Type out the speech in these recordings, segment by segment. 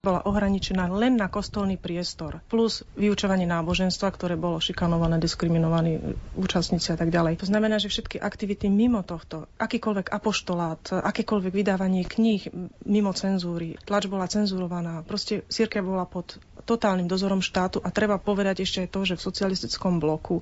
bola ohraničená len na kostolný priestor, plus vyučovanie náboženstva, ktoré bolo šikanované, diskriminovaní účastníci a tak ďalej. To znamená, že všetky aktivity mimo tohto, akýkoľvek apoštolát, akékoľvek vydávanie kníh mimo cenzúry, tlač bola cenzurovaná, proste cirkev bola pod totálnym dozorom štátu a treba povedať ešte aj to, že v socialistickom bloku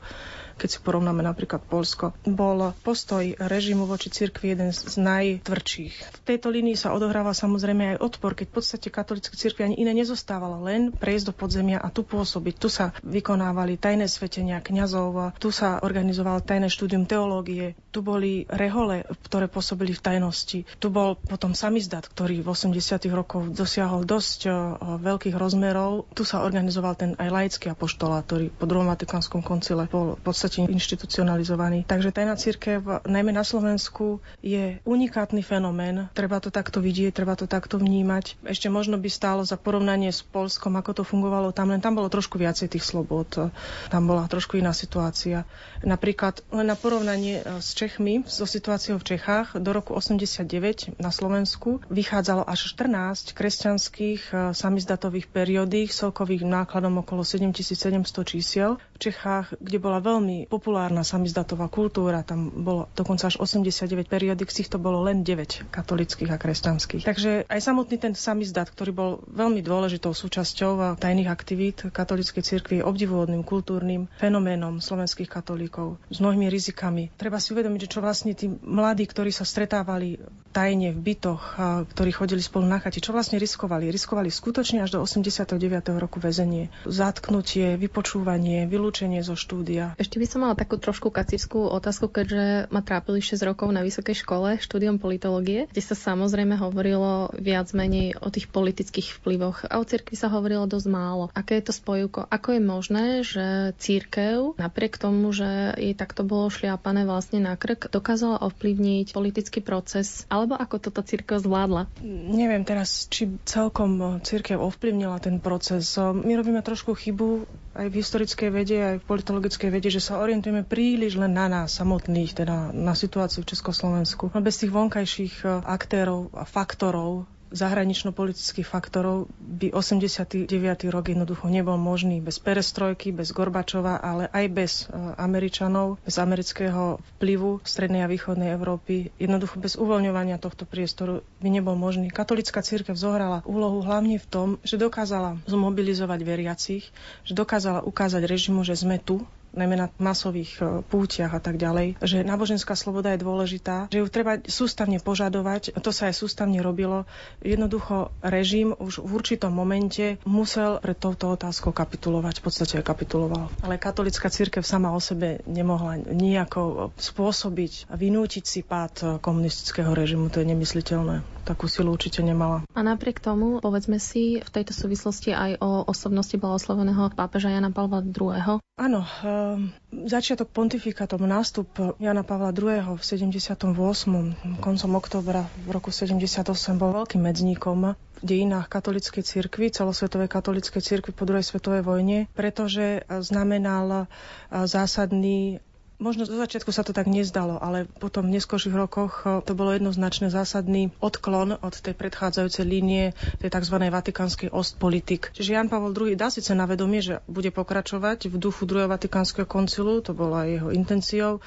keď si porovnáme napríklad Polsko, bol postoj režimu voči cirkvi jeden z najtvrdších. V tejto línii sa odohrával samozrejme aj odpor, keď v podstate katolícke cirkvi ani iné nezostávalo, len prejsť do podzemia a tu pôsobiť. Tu sa vykonávali tajné svetenia kňazov, tu sa organizovalo tajné štúdium teológie, tu boli rehole, ktoré pôsobili v tajnosti. Tu bol potom samizdat, ktorý v 80. rokoch dosiahol dosť veľkých rozmerov. Tu sa organizoval ten aj laický apoštolát, ktorý po druhom Vatikánskom koncile bol v podstate inštitucionalizovaný. Takže tajná církev, najmä na Slovensku, je unikátny fenomén. Treba to takto vidieť, treba to takto vnímať. Ešte možno by stálo za porovnanie s Polskom, ako to fungovalo tam, len tam bolo trošku viacej tých slobod. Tam bola trošku iná situácia. Napríklad len na porovnanie e, s Čechmi, so situáciou v Čechách, do roku 89 na Slovensku vychádzalo až 14 kresťanských e, samizdatových periódy s celkovým nákladom okolo 7700 čísiel. V Čechách, kde bola veľmi populárna samizdatová kultúra, tam bolo dokonca až 89 periodik, z týchto bolo len 9 katolických a kresťanských. Takže aj samotný ten samizdat, ktorý bol veľmi dôležitou súčasťou tajných aktivít katolíckej cirkvi, obdivuhodným kultúrnym fenoménom slovenských katolíkov s mnohými rizikami. Treba si uvedomiť, že čo vlastne tí mladí, ktorí sa stretávali tajne v bytoch, a ktorí chodili spolu na chati, čo vlastne riskovali? Riskovali skutočne až do 89. roku väzenie. Zatknutie, vypočúvanie, vylúčenie zo štúdia. Ešte by som mala takú trošku kacírskú otázku, keďže ma trápili 6 rokov na vysokej škole štúdium politológie, kde sa samozrejme hovorilo viac menej o tých politických vplyvoch a o cirkvi sa hovorilo dosť málo. Aké je to spojivko? Ako je možné, že církev, napriek tomu, že jej takto bolo šliapané vlastne na krk, dokázala ovplyvniť politický proces, alebo ako toto církev zvládla? Neviem teraz, či celkom církev ovplyvnila ten proces. My robíme trošku chybu aj v historickej vede, aj v politologickej vede, že sa orientujeme príliš len na nás samotných, teda na situáciu v Československu. No bez tých vonkajších e, aktérov a faktorov zahranično-politických faktorov by 89. rok jednoducho nebol možný bez perestrojky, bez Gorbačova, ale aj bez e, Američanov, bez amerického vplyvu strednej a východnej Európy. Jednoducho bez uvoľňovania tohto priestoru by nebol možný. Katolická církev zohrala úlohu hlavne v tom, že dokázala zmobilizovať veriacich, že dokázala ukázať režimu, že sme tu, najmä na masových e, pútiach a tak ďalej, že náboženská sloboda je dôležitá, že ju treba sústavne požadovať. To sa aj sústavne robilo. Jednoducho režim už v určitom momente musel pred touto otázkou kapitulovať. V podstate aj kapituloval. Ale katolická církev sama o sebe nemohla nejako spôsobiť a vynútiť si pád komunistického režimu. To je nemysliteľné. Takú silu určite nemala. A napriek tomu, povedzme si v tejto súvislosti aj o osobnosti blahosloveného pápeža Jana Pavla II. Áno, Ehm, začiatok pontifikátom, nástup Jana Pavla II. v 78. koncom oktobra v roku 78 bol veľkým medzníkom v dejinách katolickej cirkvi, celosvetovej katolickej cirkvi po druhej svetovej vojne, pretože znamenal zásadný Možno do začiatku sa to tak nezdalo, ale potom v neskôrších rokoch eh, to bolo jednoznačne zásadný odklon od tej predchádzajúcej línie tej tzv. vatikánskej ostpolitik. Čiže Jan Pavel II dá síce na vedomie, že bude pokračovať v duchu druhého vatikánskeho koncilu, to bola jeho intenciou,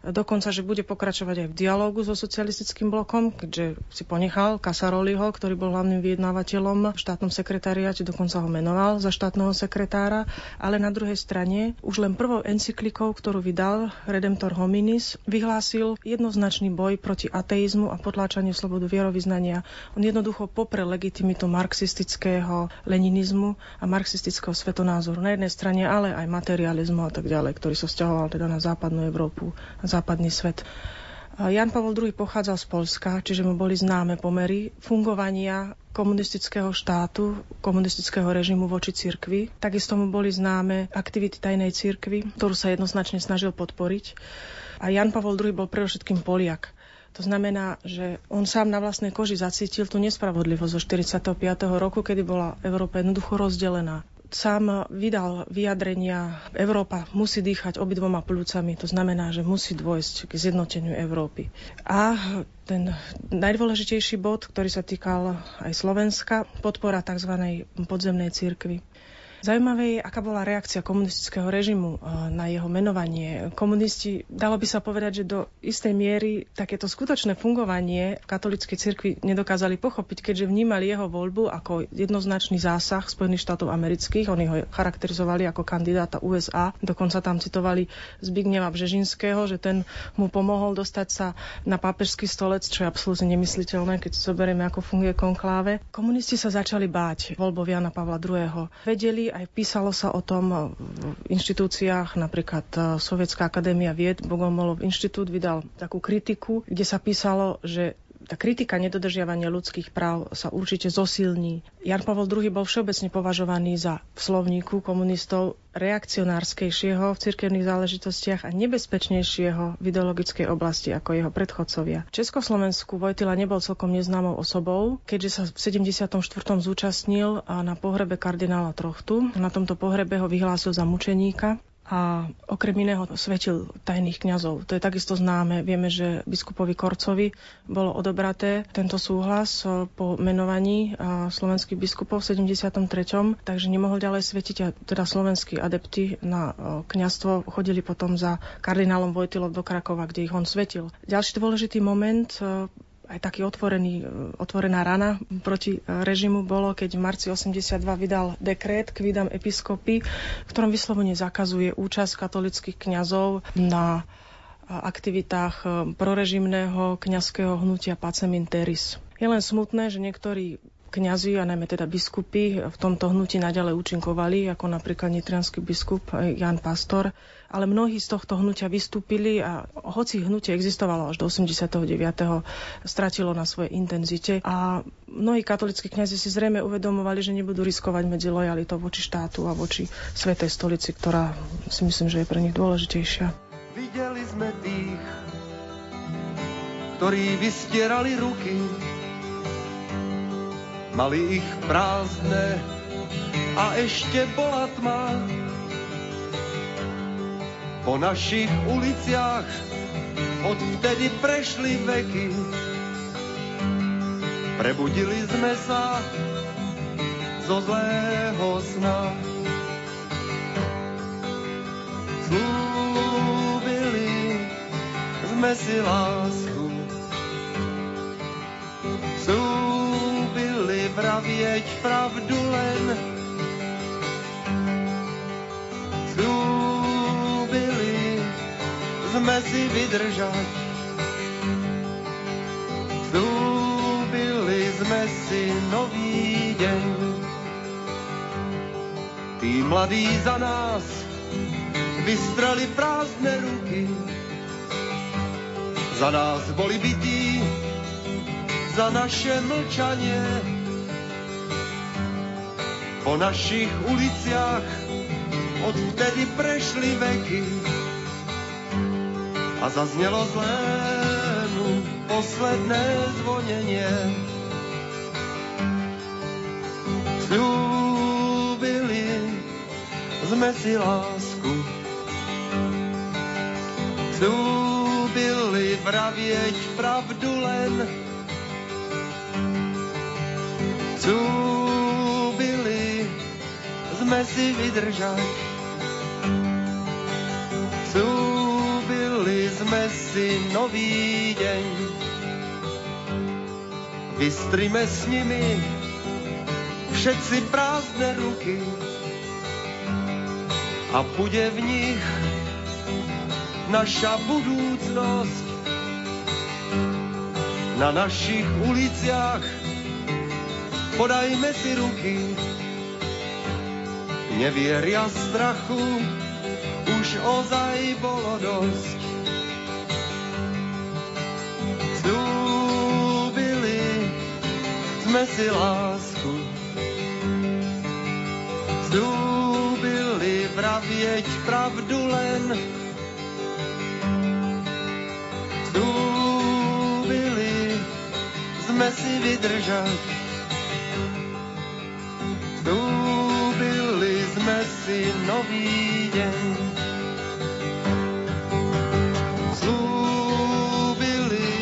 Dokonca, že bude pokračovať aj v dialógu so socialistickým blokom, keďže si ponechal Kasaroliho, ktorý bol hlavným vyjednávateľom v štátnom sekretariate, dokonca ho menoval za štátneho sekretára, ale na druhej strane už len prvou encyklikou, ktorú vydal Redemptor Hominis, vyhlásil jednoznačný boj proti ateizmu a potláčaniu slobodu vierovýznania. On jednoducho popre legitimitu marxistického leninizmu a marxistického svetonázoru na jednej strane, ale aj materializmu a tak ďalej, ktorý sa vzťahoval teda na západnú Európu, západný svet. Jan Pavel II pochádzal z Polska, čiže mu boli známe pomery fungovania komunistického štátu, komunistického režimu voči cirkvi. Takisto mu boli známe aktivity tajnej cirkvi, ktorú sa jednoznačne snažil podporiť. A Jan Pavel II bol predovšetkým Poliak. To znamená, že on sám na vlastnej koži zacítil tú nespravodlivosť zo 45. roku, kedy bola Európa jednoducho rozdelená sám vydal vyjadrenia, Európa musí dýchať obidvoma plúcami, to znamená, že musí dôjsť k zjednoteniu Európy. A ten najdôležitejší bod, ktorý sa týkal aj Slovenska, podpora tzv. podzemnej cirkvi. Zaujímavé je, aká bola reakcia komunistického režimu eh, na jeho menovanie. Komunisti, dalo by sa povedať, že do istej miery takéto skutočné fungovanie v katolíckej cirkvi nedokázali pochopiť, keďže vnímali jeho voľbu ako jednoznačný zásah Spojených štátov amerických. Oni ho charakterizovali ako kandidáta USA. Dokonca tam citovali Zbigneva Bžežinského, že ten mu pomohol dostať sa na pápežský stolec, čo je absolútne nemysliteľné, keď zoberieme, ako funguje konkláve. Komunisti sa začali báť voľbov Jana Pavla II. Vedeli, aj písalo sa o tom v inštitúciách, napríklad e, Sovietská akadémia vied, Bogomolov inštitút vydal takú kritiku, kde sa písalo, že tá kritika nedodržiavania ľudských práv sa určite zosilní. Jan Pavel II bol všeobecne považovaný za v slovníku komunistov reakcionárskejšieho v cirkevných záležitostiach a nebezpečnejšieho v ideologickej oblasti ako jeho predchodcovia. V Československu Vojtila nebol celkom neznámou osobou, keďže sa v 74. zúčastnil na pohrebe kardinála Trochtu. Na tomto pohrebe ho vyhlásil za mučeníka a okrem iného svetil tajných kňazov. To je takisto známe. Vieme, že biskupovi Korcovi bolo odobraté tento súhlas e, po menovaní slovenských biskupov v 73. Takže nemohol ďalej svetiť a teda slovenskí adepti na e, kňazstvo chodili potom za kardinálom Vojtilov do Krakova, kde ich on svetil. Ďalší dôležitý moment aj taký otvorený, otvorená rana proti e, režimu bolo, keď v marci 82 vydal dekret k výdam episkopy, ktorom vyslovene zakazuje účasť katolických kňazov na e, aktivitách e, prorežimného kňazského hnutia Pacem Interis. Je len smutné, že niektorí kňazi a najmä teda biskupy v tomto hnutí naďalej účinkovali, ako napríklad nitrianský biskup Jan Pastor, ale mnohí z tohto hnutia vystúpili a hoci hnutie existovalo až do 89. stratilo na svojej intenzite a mnohí katolickí kňazi si zrejme uvedomovali, že nebudú riskovať medzi lojalitou voči štátu a voči Svetej stolici, ktorá si myslím, že je pre nich dôležitejšia. Videli sme tých, ktorí vystierali ruky, mali ich prázdne a ešte bola tma po našich uliciach odvtedy prešli veky. Prebudili sme sa zo zlého sna. Slúbili sme si lásku. Slúbili vravieť pravdu len sme si vydržať. Slúbili sme si nový deň. Tí mladí za nás vystrali prázdne ruky. Za nás boli bytí, za naše mlčanie. Po našich uliciach odvtedy prešli veky a zaznelo zlému posledné zvonenie. Sľúbili sme si lásku, Sľúbili vravieť pravdu len, Sľúbili sme si vydržať sme si nový deň. Vystrime s nimi všetci prázdne ruky a bude v nich naša budúcnosť. Na našich uliciach podajme si ruky, nevieria strachu, už ozaj bolo dosť. Sme si lásku. Zúbili vravieť pravdu len. Zúbili sme si vydržať. Zúbili si nový deň. Slúbili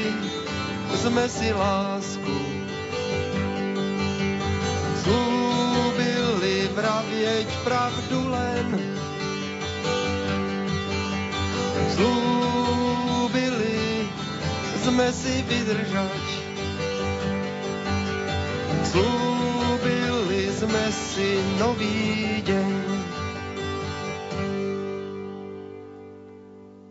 sme si lásku, pravdu len. Slúbili sme si vydržať, slúbili sme si nový deň.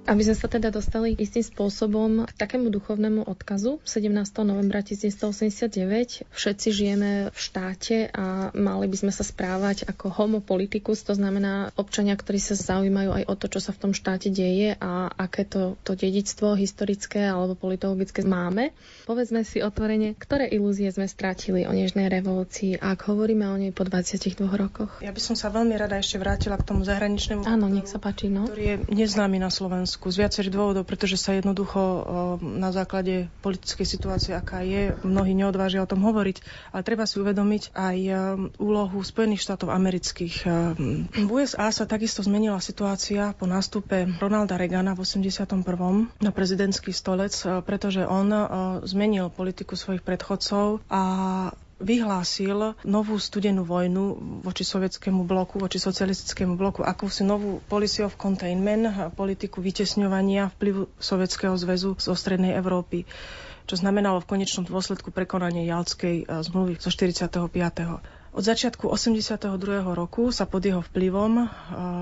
Aby sme sa teda dostali istým spôsobom k takému duchovnému odkazu 17. novembra 1989 všetci žijeme v štáte a mali by sme sa správať ako homo politicus, to znamená občania, ktorí sa zaujímajú aj o to, čo sa v tom štáte deje a aké to, to dedictvo historické alebo politologické máme. Povedzme si otvorene, ktoré ilúzie sme strátili o nežnej revolúcii ak hovoríme o nej po 22 rokoch. Ja by som sa veľmi rada ešte vrátila k tomu zahraničnému. Áno, nech sa páči, no. Ktorý je neznámy na Slovensku Slovensku z viacerých dôvodov, pretože sa jednoducho na základe politickej situácie, aká je, mnohí neodvážia o tom hovoriť, ale treba si uvedomiť aj úlohu Spojených štátov amerických. V USA sa takisto zmenila situácia po nástupe Ronalda Reagana v 81. na prezidentský stolec, pretože on zmenil politiku svojich predchodcov a vyhlásil novú studenú vojnu voči sovietskému bloku, voči socialistickému bloku, akúsi novú policy of containment, politiku vytesňovania vplyvu Sovietskeho zväzu zo strednej Európy čo znamenalo v konečnom dôsledku prekonanie Jalskej eh, zmluvy zo 45. Od začiatku 82. roku sa pod jeho vplyvom eh,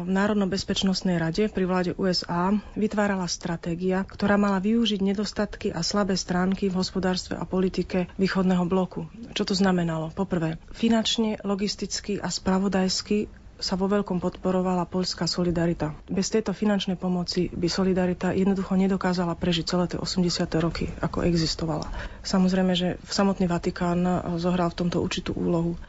v Národno-bezpečnostnej rade pri vláde USA vytvárala stratégia, ktorá mala využiť nedostatky a slabé stránky v hospodárstve a politike východného bloku. Čo to znamenalo? Poprvé, finančne, logisticky a spravodajsky sa vo veľkom podporovala poľská solidarita. Bez tejto finančnej pomoci by solidarita jednoducho nedokázala prežiť celé tie 80. roky, ako existovala. Samozrejme, že samotný Vatikán zohral v tomto určitú úlohu.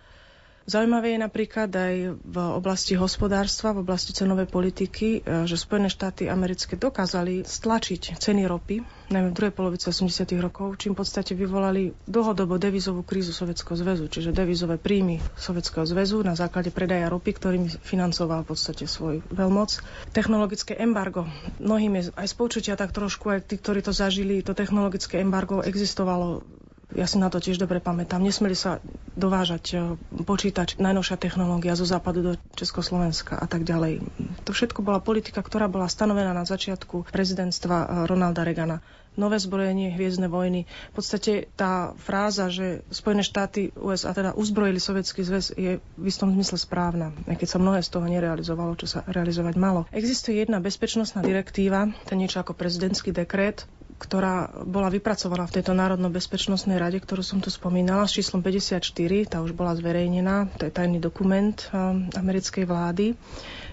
Zaujímavé je napríklad aj v oblasti hospodárstva, v oblasti cenovej politiky, e, že Spojené štáty americké dokázali stlačiť ceny ropy, najmä v druhej polovici 80. rokov, čím v podstate vyvolali dlhodobo devizovú krízu Sovjetského zväzu, čiže devizové príjmy Sovjetského zväzu na základe predaja ropy, ktorým financoval v podstate svoj veľmoc. Technologické embargo. Mnohým je aj spoučutia tak trošku, aj tí, ktorí to zažili, to technologické embargo existovalo ja si na to tiež dobre pamätám. Nesmeli sa dovážať e, počítač, najnovšia technológia zo západu do Československa a tak ďalej. To všetko bola politika, ktorá bola stanovená na začiatku prezidentstva e, Ronalda Reagana nové zbrojenie, hviezdne vojny. V podstate tá fráza, že Spojené štáty USA teda uzbrojili Sovietský zväz, je v istom zmysle správna, aj keď sa mnohé z toho nerealizovalo, čo sa realizovať malo. Existuje jedna bezpečnostná direktíva, to niečo ako prezidentský dekret, ktorá bola vypracovaná v tejto Národno-bezpečnostnej rade, ktorú som tu spomínala, s číslom 54, tá už bola zverejnená, to je tajný dokument um, americkej vlády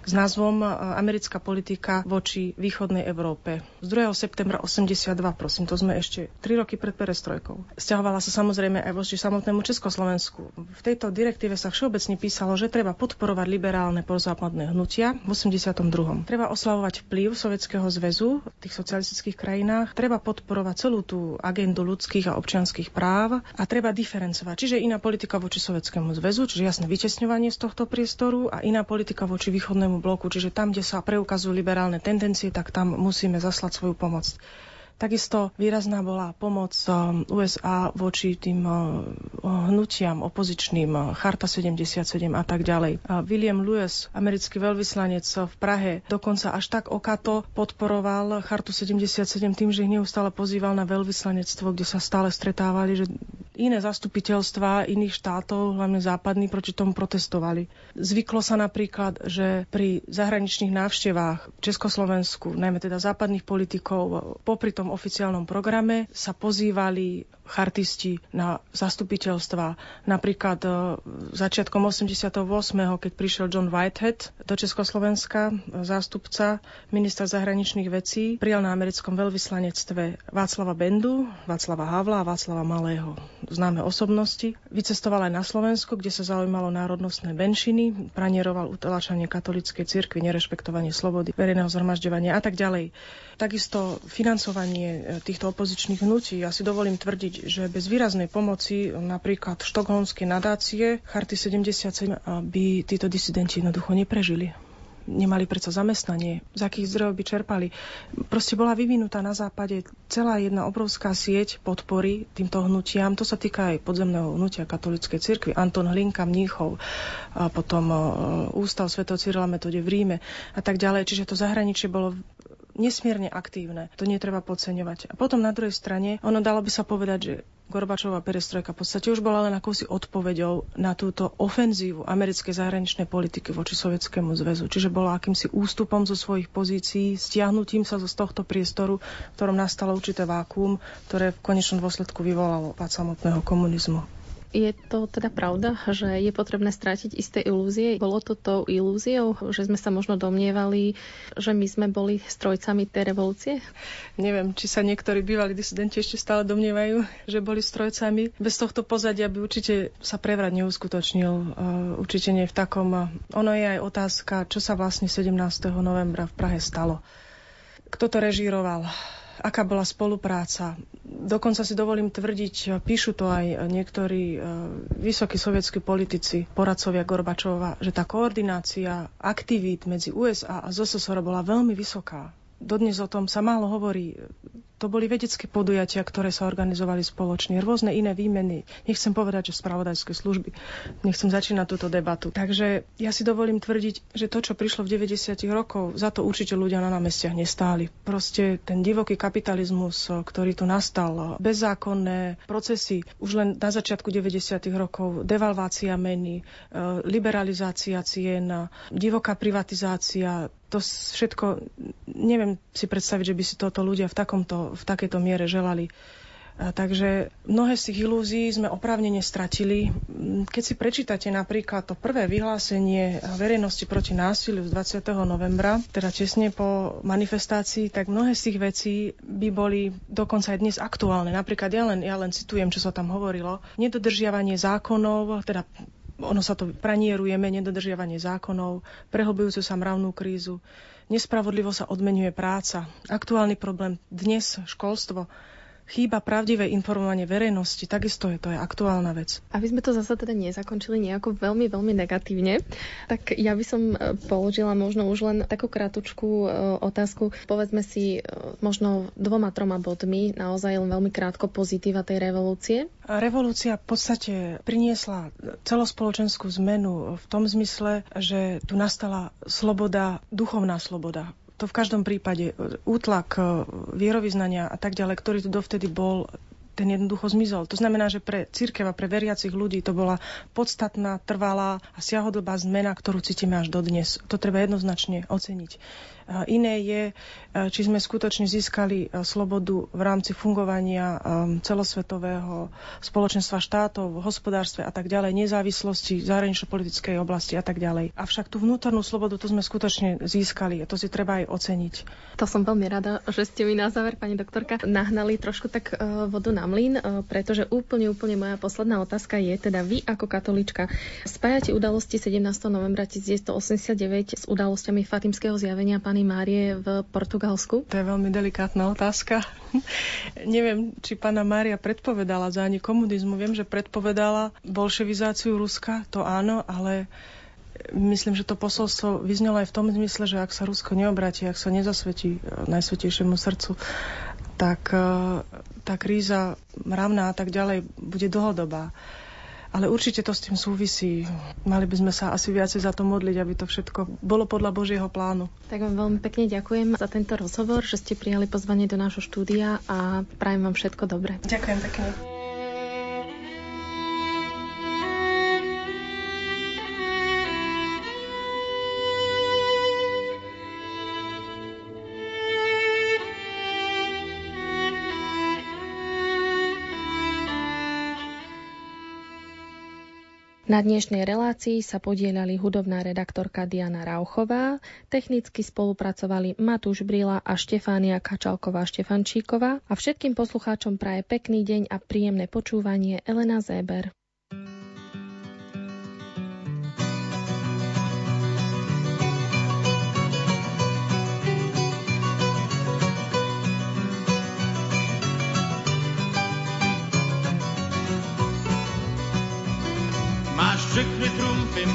s názvom e, Americká politika voči východnej Európe. Z 2. septembra 82, prosím, to sme ešte 3 roky pred perestrojkou. Sťahovala sa samozrejme aj voči samotnému Československu. V tejto direktíve sa všeobecne písalo, že treba podporovať liberálne prozápadné hnutia v 82. Treba oslavovať vplyv Sovietskeho zväzu v tých socialistických krajinách, treba podporovať celú tú agendu ľudských a občianských práv a treba diferencovať. Čiže iná politika voči Sovietskému zväzu, čiže jasné vytesňovanie z tohto priestoru a iná politika voči východnému bloku, čiže tam, kde sa preukazujú liberálne tendencie, tak tam musíme zaslať svoju pomoc. Takisto výrazná bola pomoc um, USA voči tým uh, hnutiam opozičným, uh, Charta 77 a tak ďalej. William Lewis, americký veľvyslanec v Prahe, dokonca až tak okato podporoval Chartu 77 tým, že ich neustále pozýval na veľvyslanectvo, kde sa stále stretávali, že iné zastupiteľstva iných štátov, hlavne západní, proti tomu protestovali. Zvyklo sa napríklad, že pri zahraničných návštevách v Československu, najmä teda západných politikov, popri tom oficiálnom programe sa pozývali chartisti na zastupiteľstva. Napríklad e, začiatkom 88., keď prišiel John Whitehead do Československa, zástupca ministra zahraničných vecí, prijal na americkom veľvyslanectve Václava Bendu, Václava Havla a Václava Malého. známe osobnosti. Vycestoval aj na Slovensko, kde sa zaujímalo národnostné menšiny, pranieroval utlačanie katolíckej cirkvi, nerešpektovanie slobody, verejného zhromažďovania a tak ďalej. Takisto financovanie e, týchto opozičných hnutí. Ja si dovolím tvrdiť, že bez výraznej pomoci napríklad štokholmskej nadácie Charty 77 by títo disidenti jednoducho neprežili nemali predsa zamestnanie, z akých zdrojov by čerpali. Proste bola vyvinutá na západe celá jedna obrovská sieť podpory týmto hnutiam. To sa týka aj podzemného hnutia katolíckej cirkvi. Anton Hlinka, Mníchov, a potom Ústav Sv. Cyrila metode v Ríme a tak ďalej. Čiže to zahraničie bolo nesmierne aktívne. To netreba podceňovať. A potom na druhej strane, ono dalo by sa povedať, že Gorbačová perestrojka v podstate už bola len akousi odpoveďou na túto ofenzívu americkej zahraničnej politiky voči Sovietskému zväzu. Čiže bola akýmsi ústupom zo svojich pozícií, stiahnutím sa z tohto priestoru, v ktorom nastalo určité vákuum, ktoré v konečnom dôsledku vyvolalo pád samotného komunizmu. Je to teda pravda, že je potrebné strátiť isté ilúzie? Bolo to tou ilúziou, že sme sa možno domnievali, že my sme boli strojcami tej revolúcie? Neviem, či sa niektorí bývalí disidenti ešte stále domnievajú, že boli strojcami. Bez tohto pozadia by určite sa prevrat neuskutočnil. Určite nie v takom. Ono je aj otázka, čo sa vlastne 17. novembra v Prahe stalo. Kto to režíroval? Aká bola spolupráca. Dokonca si dovolím tvrdiť, píšu to aj niektorí e, vysokí sovietskí politici, poradcovia Gorbačova, že tá koordinácia aktivít medzi USA a ZSSR bola veľmi vysoká. Dodnes o tom sa málo hovorí. To boli vedecké podujatia, ktoré sa organizovali spoločne, rôzne iné výmeny. Nechcem povedať, že spravodajské služby. Nechcem začínať túto debatu. Takže ja si dovolím tvrdiť, že to, čo prišlo v 90. rokov, za to určite ľudia na námestiach nestáli. Proste ten divoký kapitalizmus, ktorý tu nastal, bezzákonné procesy, už len na začiatku 90. rokov, devalvácia meny, liberalizácia cien, divoká privatizácia, to všetko, neviem si predstaviť, že by si toto ľudia v, takomto, v takejto miere želali. Takže mnohé z tých ilúzií sme opravne nestratili. Keď si prečítate napríklad to prvé vyhlásenie verejnosti proti násiliu z 20. novembra, teda česne po manifestácii, tak mnohé z tých vecí by boli dokonca aj dnes aktuálne. Napríklad ja len, ja len citujem, čo sa tam hovorilo. Nedodržiavanie zákonov, teda ono sa to pranierujeme, nedodržiavanie zákonov, prehlbujúcu sa mravnú krízu, nespravodlivo sa odmenuje práca. Aktuálny problém dnes školstvo, chýba pravdivé informovanie verejnosti, takisto je to je aktuálna vec. Aby sme to zase teda nezakončili nejako veľmi, veľmi negatívne, tak ja by som e, položila možno už len takú kratučku e, otázku. Povedzme si e, možno dvoma, troma bodmi, naozaj len veľmi krátko pozitíva tej revolúcie. Revolúcia v podstate priniesla celospoločenskú zmenu v tom zmysle, že tu nastala sloboda, duchovná sloboda to v každom prípade e, útlak e, vierovýznania a tak ďalej, ktorý tu dovtedy bol, ten jednoducho zmizol. To znamená, že pre církev a pre veriacich ľudí to bola podstatná, trvalá a siahodlbá zmena, ktorú cítime až dodnes. To treba jednoznačne oceniť. Iné je, e, či sme skutočne získali e, slobodu v rámci fungovania celosvetového spoločenstva štátov, v hospodárstve a tak ďalej, nezávislosti, zahranično-politickej oblasti a tak ďalej. Avšak tú vnútornú slobodu to sme skutočne získali a to si treba aj oceniť. To som veľmi rada, že ste mi na záver, pani doktorka, nahnali trošku tak vodu na mlyn, pretože úplne, úplne moja posledná otázka je, teda vy ako katolička spájate udalosti 17. novembra 1989 s udalosťami Fatimského zjavenia Pany Márie v Portugalsku? To je veľmi delikátna otázka. Neviem, či pána Mária predpovedala za ani komunizmu. Viem, že predpovedala bolševizáciu Ruska, to áno, ale myslím, že to posolstvo vyznelo aj v tom zmysle, že ak sa Rusko neobráti, ak sa nezasvetí najsvetejšiemu srdcu, tak eh, tá kríza mravná a tak ďalej bude dlhodobá. Ale určite to s tým súvisí. Mali by sme sa asi viacej za to modliť, aby to všetko bolo podľa Božieho plánu. Tak vám veľmi pekne ďakujem za tento rozhovor, že ste prijali pozvanie do nášho štúdia a prajem vám všetko dobré. Ďakujem pekne. Na dnešnej relácii sa podielali hudobná redaktorka Diana Rauchová, technicky spolupracovali Matúš Brila a Štefánia Kačalková-Štefančíková a všetkým poslucháčom praje pekný deň a príjemné počúvanie Elena Zéber.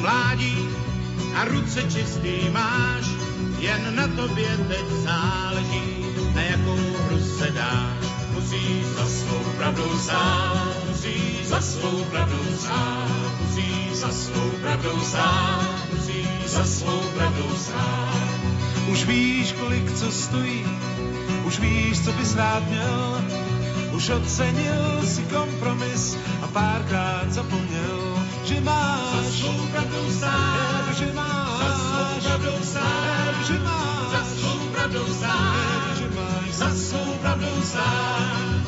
Mládí a ruce čistý máš, jen na tobě teď záleží, na jakou hru se dáš. Musíš za svou pravdou stát, musíš za svou pravdou stát, musíš za svou pravdou stát, musíš za svou pravdou stát. Už víš, kolik co stojí, už víš, co bys rád měl, už ocenil si kompromis a párkrát zapomněl že máš. Za svou pravdou stát, že máš. Za svou pravdou stát, že máš. Za svou pravdou stát, že máš. Za svou pravdou stát.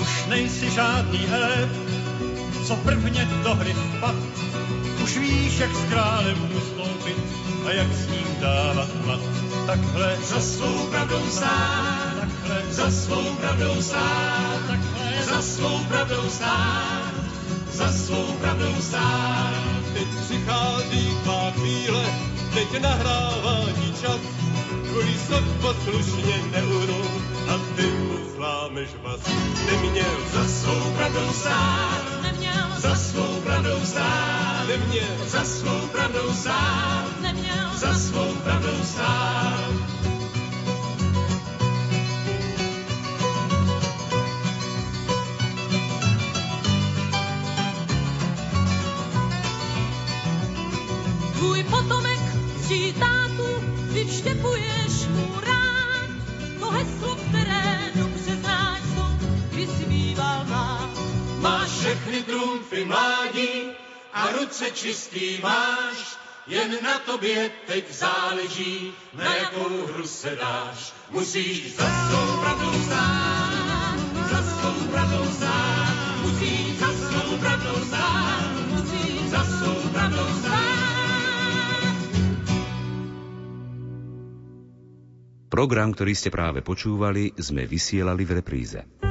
Už nejsi žádný elef, co prvně do hry vpad. Už víš, jak s králem ustoupit, a jak s ním dávat hlad. Takhle za svou pravdou stát, takhle za svou pravdou stát, takhle za svou pravdou stát, za svou pravdou stát. Teď přichází tvá chvíle, teď nahrávání čas, se poslušně neurou a ty mu zlámeš vás. Neměl za svou pravdou stát, neměl za svou pravdou stát, neměl za svou pravdou stát, neměl za svou pravdou stát. Tvůj potomek všechny trumfy mládí a ruce čistý máš, jen na tobě teď záleží, na jakou hru se dáš. Musíš za svou pravdou stát, za svou pravdou stát, musíš za svou pravdou stát, musíš za svou pravdou stát. Program, ktorý ste práve počúvali, sme vysielali v repríze.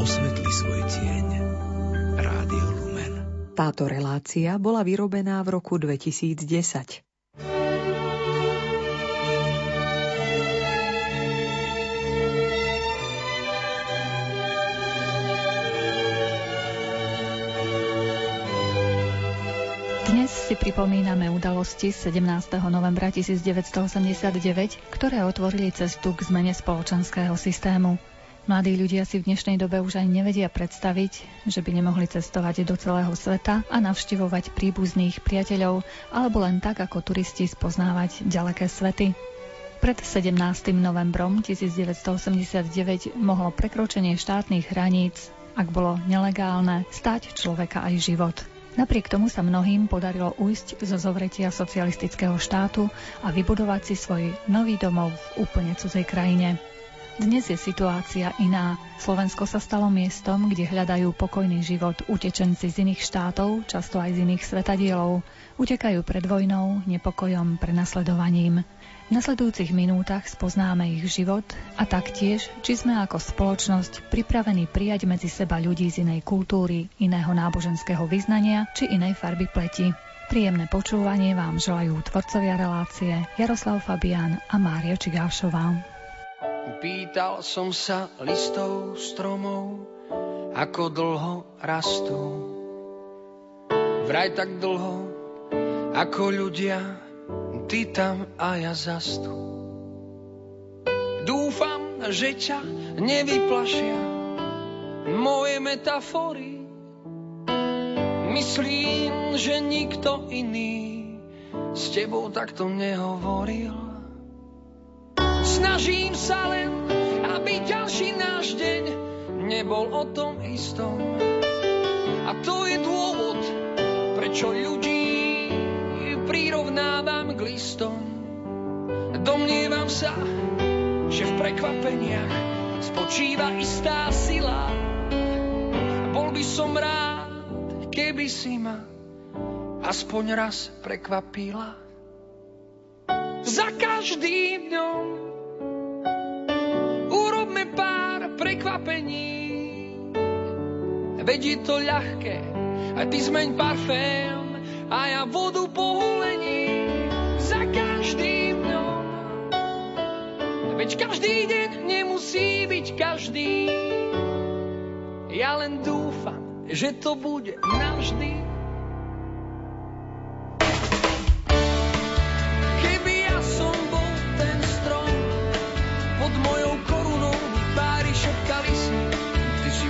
Osvetli svoj tieň. Rádio Lumen. Táto relácia bola vyrobená v roku 2010. Dnes si pripomíname udalosti z 17. novembra 1989, ktoré otvorili cestu k zmene spoločenského systému. Mladí ľudia si v dnešnej dobe už ani nevedia predstaviť, že by nemohli cestovať do celého sveta a navštivovať príbuzných priateľov alebo len tak ako turisti spoznávať ďaleké svety. Pred 17. novembrom 1989 mohlo prekročenie štátnych hraníc, ak bolo nelegálne, stať človeka aj život. Napriek tomu sa mnohým podarilo ujsť zo zovretia socialistického štátu a vybudovať si svoj nový domov v úplne cudzej krajine. Dnes je situácia iná. Slovensko sa stalo miestom, kde hľadajú pokojný život utečenci z iných štátov, často aj z iných svetadielov. Utekajú pred vojnou, nepokojom, prenasledovaním. V nasledujúcich minútach spoznáme ich život a taktiež, či sme ako spoločnosť pripravení prijať medzi seba ľudí z inej kultúry, iného náboženského vyznania či inej farby pleti. Príjemné počúvanie vám želajú tvorcovia relácie Jaroslav Fabian a Mária Čigášová. Pýtal som sa listov stromov, ako dlho rastú. Vraj tak dlho, ako ľudia, ty tam a ja zastu. Dúfam, že ťa nevyplašia moje metafory. Myslím, že nikto iný s tebou takto nehovoril. Snažím sa len, aby ďalší náš deň nebol o tom istom. A to je dôvod, prečo ľudí prirovnávam k listom. Domnievam sa, že v prekvapeniach spočíva istá sila. Bol by som rád, keby si ma aspoň raz prekvapila. Za každým dňom prekvapení. Veď je to ľahké, a ty zmeň parfém a ja vodu po hulení za každým dňom. Veď každý deň nemusí byť každý. Ja len dúfam, že to bude navždy.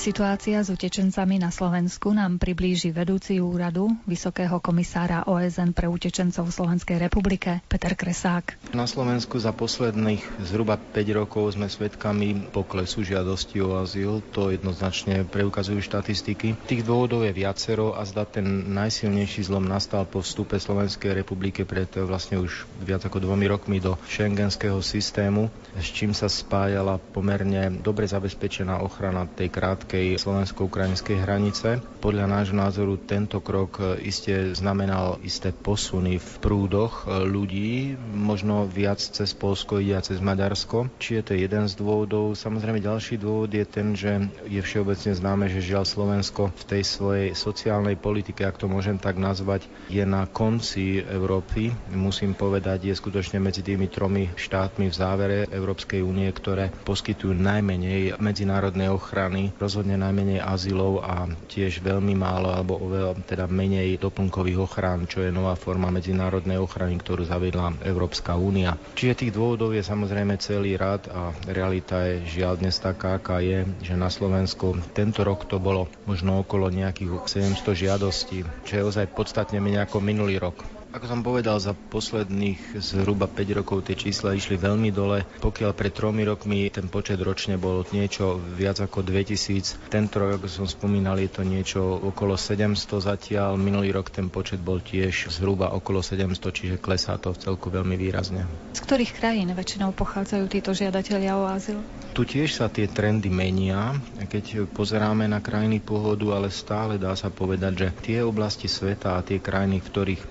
situácia s utečencami na Slovensku, nám priblíži vedúci úradu Vysokého komisára OSN pre utečencov v Slovenskej republike Peter Kresák. Na Slovensku za posledných zhruba 5 rokov sme svedkami poklesu žiadosti o azyl. To jednoznačne preukazujú štatistiky. Tých dôvodov je viacero a zda ten najsilnejší zlom nastal po vstupe Slovenskej republiky pred vlastne už viac ako dvomi rokmi do šengenského systému, s čím sa spájala pomerne dobre zabezpečená ochrana tej krátkej slovensko-ukrajinskej hranice. Podľa nášho názoru tento krok e, iste znamenal isté posuny v prúdoch e, ľudí, možno viac cez Polsko ide a cez Maďarsko. Či je to jeden z dôvodov. Samozrejme ďalší dôvod je ten, že je všeobecne známe, že žiaľ Slovensko v tej svojej sociálnej politike, ak to môžem tak nazvať, je na konci Európy. Musím povedať, je skutočne medzi tými tromi štátmi v závere Európskej únie, ktoré poskytujú najmenej medzinárodnej ochrany rozhodne najmenej azylov a tiež veľmi málo alebo oveľa teda menej doplnkových ochrán, čo je nová forma medzinárodnej ochrany, ktorú zaviedla Európska únia. Čiže tých dôvodov je samozrejme celý rad a realita je žiaľ dnes taká, aká je, že na Slovensku tento rok to bolo možno okolo nejakých 700 žiadostí, čo je ozaj podstatne menej ako minulý rok. Ako som povedal, za posledných zhruba 5 rokov tie čísla išli veľmi dole. Pokiaľ pred tromi rokmi ten počet ročne bol niečo viac ako 2000, tento rok, ako som spomínal, je to niečo okolo 700 zatiaľ. Minulý rok ten počet bol tiež zhruba okolo 700, čiže klesá to v celku veľmi výrazne. Z ktorých krajín väčšinou pochádzajú títo žiadatelia o azyl? Tu tiež sa tie trendy menia, keď pozeráme na krajiny pôvodu, ale stále dá sa povedať, že tie oblasti sveta a tie krajiny, v ktorých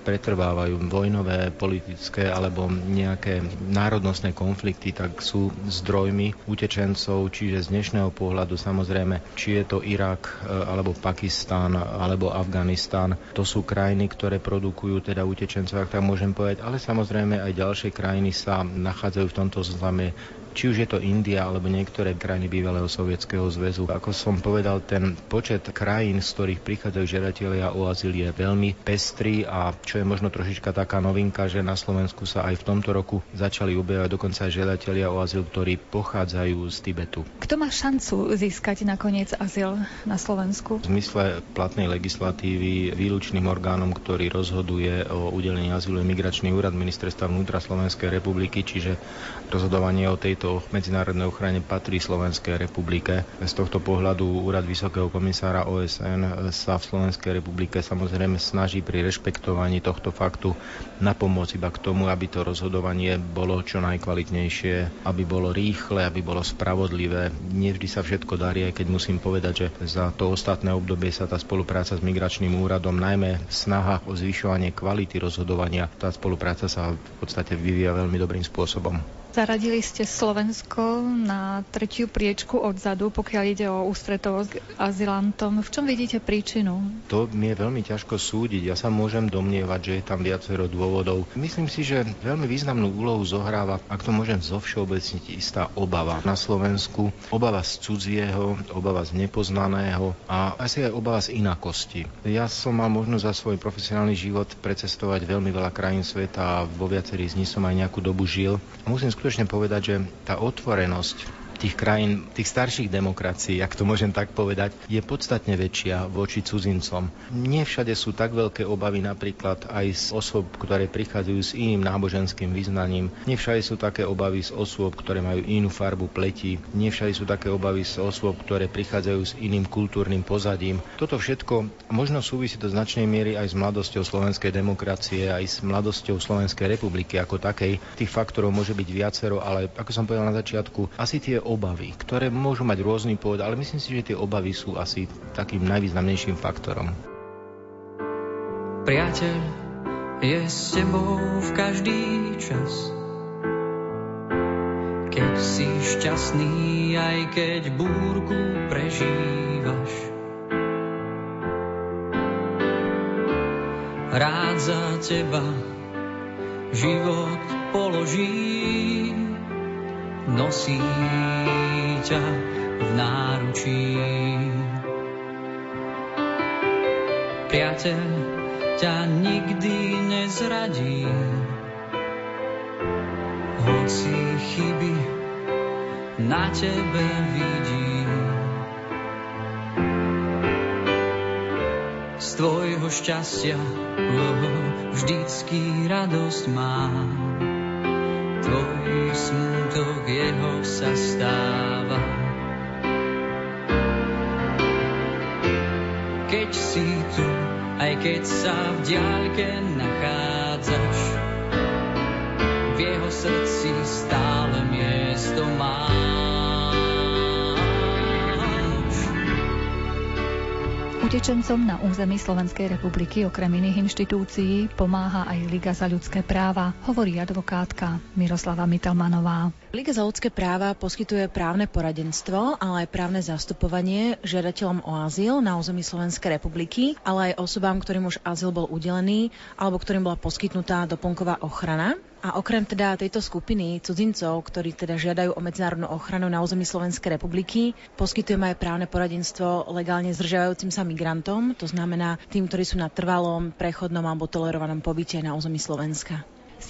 pretrvávajú vojnové, politické alebo nejaké národnostné konflikty, tak sú zdrojmi utečencov, čiže z dnešného pohľadu samozrejme, či je to Irak e, alebo Pakistán alebo Afganistan, to sú krajiny, ktoré produkujú teda utečencov, ak tak môžem povedať, ale samozrejme aj ďalšie krajiny sa nachádzajú v tomto zozname či už je to India alebo niektoré krajiny bývalého Sovietskeho zväzu. Ako som povedal, ten počet krajín, z ktorých prichádzajú žiadatelia o azyl je veľmi pestrý a čo je možno trošička taká novinka, že na Slovensku sa aj v tomto roku začali objavovať dokonca aj žiadatelia o azyl, ktorí pochádzajú z Tibetu. Kto má šancu získať nakoniec azyl na Slovensku? V zmysle platnej legislatívy výlučným orgánom, ktorý rozhoduje o udelení azylu je Migračný úrad Ministerstva vnútra Slovenskej republiky, čiže rozhodovanie o tejto medzinárodnej ochrane patrí Slovenskej republike. Z tohto pohľadu Úrad Vysokého komisára OSN sa v Slovenskej republike samozrejme snaží pri rešpektovaní tohto faktu napomôcť iba k tomu, aby to rozhodovanie bolo čo najkvalitnejšie, aby bolo rýchle, aby bolo spravodlivé. Nevždy sa všetko darí, aj keď musím povedať, že za to ostatné obdobie sa tá spolupráca s migračným úradom, najmä v snahách o zvyšovanie kvality rozhodovania, tá spolupráca sa v podstate vyvíja veľmi dobrým spôsobom. Zaradili ste Slovensko na tretiu priečku odzadu, pokiaľ ide o ústretovosť azylantom. V čom vidíte príčinu? To mi je veľmi ťažko súdiť. Ja sa môžem domnievať, že je tam viacero dôvodov. Myslím si, že veľmi významnú úlohu zohráva, ak to môžem zovšeobecniť, istá obava na Slovensku. Obava z cudzieho, obava z nepoznaného a asi aj obava z inakosti. Ja som mal možnosť za svoj profesionálny život precestovať veľmi veľa krajín sveta a vo viacerých z nich som aj nejakú dobu žil. Musím skutočne povedať, že tá otvorenosť tých krajín, tých starších demokracií, ak to môžem tak povedať, je podstatne väčšia voči cudzincom. Nie všade sú tak veľké obavy napríklad aj z osôb, ktoré prichádzajú s iným náboženským vyznaním. Nie všade sú také obavy z osôb, ktoré majú inú farbu pleti. Nie všade sú také obavy z osôb, ktoré prichádzajú s iným kultúrnym pozadím. Toto všetko možno súvisí do značnej miery aj s mladosťou slovenskej demokracie, aj s mladosťou Slovenskej republiky ako takej. Tých faktorov môže byť viacero, ale ako som povedal na začiatku, asi tie obavy, ktoré môžu mať rôzny pôvod, ale myslím si, že tie obavy sú asi takým najvýznamnejším faktorom. Priateľ je s tebou v každý čas. Keď si šťastný, aj keď búrku prežívaš. Rád za teba život položí nosí ťa v náručí. Priateľ ťa nikdy nezradí, hoci chyby na tebe vidí. Z tvojho šťastia vždycky radosť mám sa stáva. Keď si tu, aj keď sa v diaľke nachádzaš, Utečencom na území Slovenskej republiky okrem iných inštitúcií pomáha aj Liga za ľudské práva, hovorí advokátka Miroslava Mitalmanová. Liga za ľudské práva poskytuje právne poradenstvo, ale aj právne zastupovanie žiadateľom o azyl na území Slovenskej republiky, ale aj osobám, ktorým už azyl bol udelený alebo ktorým bola poskytnutá doplnková ochrana. A okrem teda tejto skupiny cudzincov, ktorí teda žiadajú o medzinárodnú ochranu na území Slovenskej republiky, poskytujeme aj právne poradenstvo legálne zdržiavajúcim sa migrantom, to znamená tým, ktorí sú na trvalom, prechodnom alebo tolerovanom pobyte na území Slovenska.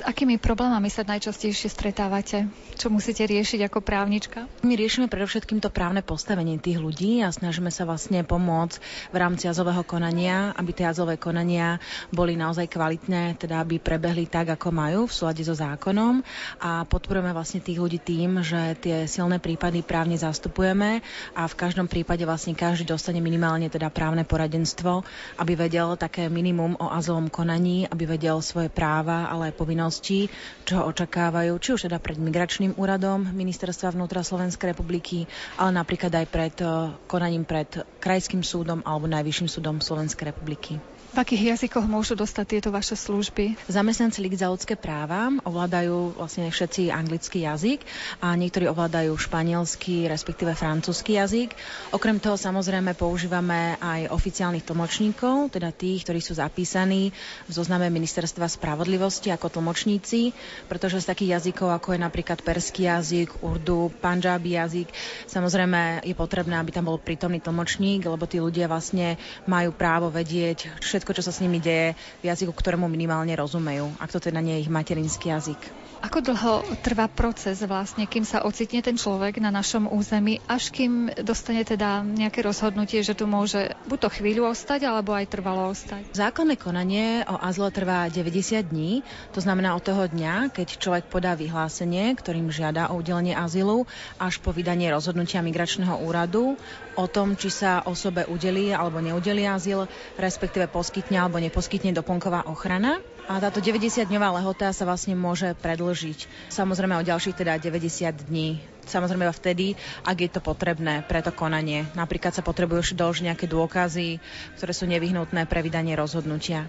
Akými problémami sa najčastejšie stretávate? Čo musíte riešiť ako právnička? My riešime predovšetkým to právne postavenie tých ľudí a snažíme sa vlastne pomôcť v rámci jazového konania, aby tie jazové konania boli naozaj kvalitné, teda aby prebehli tak, ako majú v súlade so zákonom a podporujeme vlastne tých ľudí tým, že tie silné prípady právne zastupujeme a v každom prípade vlastne každý dostane minimálne teda právne poradenstvo, aby vedel také minimum o azylovom konaní, aby vedel svoje práva, ale aj povinnosti povinností, čo očakávajú, či už teda pred migračným úradom Ministerstva vnútra Slovenskej republiky, ale napríklad aj pred eh, konaním pred Krajským súdom alebo Najvyšším súdom Slovenskej republiky. V akých jazykoch môžu dostať tieto vaše služby? Zamestnanci Ligy za ľudské práva ovládajú vlastne všetci anglický jazyk a niektorí ovládajú španielský, respektíve francúzsky jazyk. Okrem toho samozrejme používame aj oficiálnych tlmočníkov, teda tých, ktorí sú zapísaní v zozname Ministerstva spravodlivosti ako tlmočníci, pretože z takých jazykov, ako je napríklad perský jazyk, urdu, panžáby jazyk, samozrejme je potrebné, aby tam bol prítomný tlmočník, lebo tí ľudia vlastne majú právo vedieť čo sa s nimi deje v jazyku, ktorému minimálne rozumejú, ak to teda nie je ich materinský jazyk. Ako dlho trvá proces vlastne, kým sa ocitne ten človek na našom území, až kým dostane teda nejaké rozhodnutie, že tu môže buď to chvíľu ostať, alebo aj trvalo ostať? Zákonné konanie o azle trvá 90 dní, to znamená od toho dňa, keď človek podá vyhlásenie, ktorým žiada o udelenie azylu, až po vydanie rozhodnutia migračného úradu o tom, či sa osobe udelí alebo neudelí azyl, respektíve poskytne alebo neposkytne doplnková ochrana. A táto 90-dňová lehota sa vlastne môže predlžiť. Samozrejme o ďalších teda 90 dní. Samozrejme vtedy, ak je to potrebné pre to konanie. Napríklad sa potrebujú doložiť nejaké dôkazy, ktoré sú nevyhnutné pre vydanie rozhodnutia.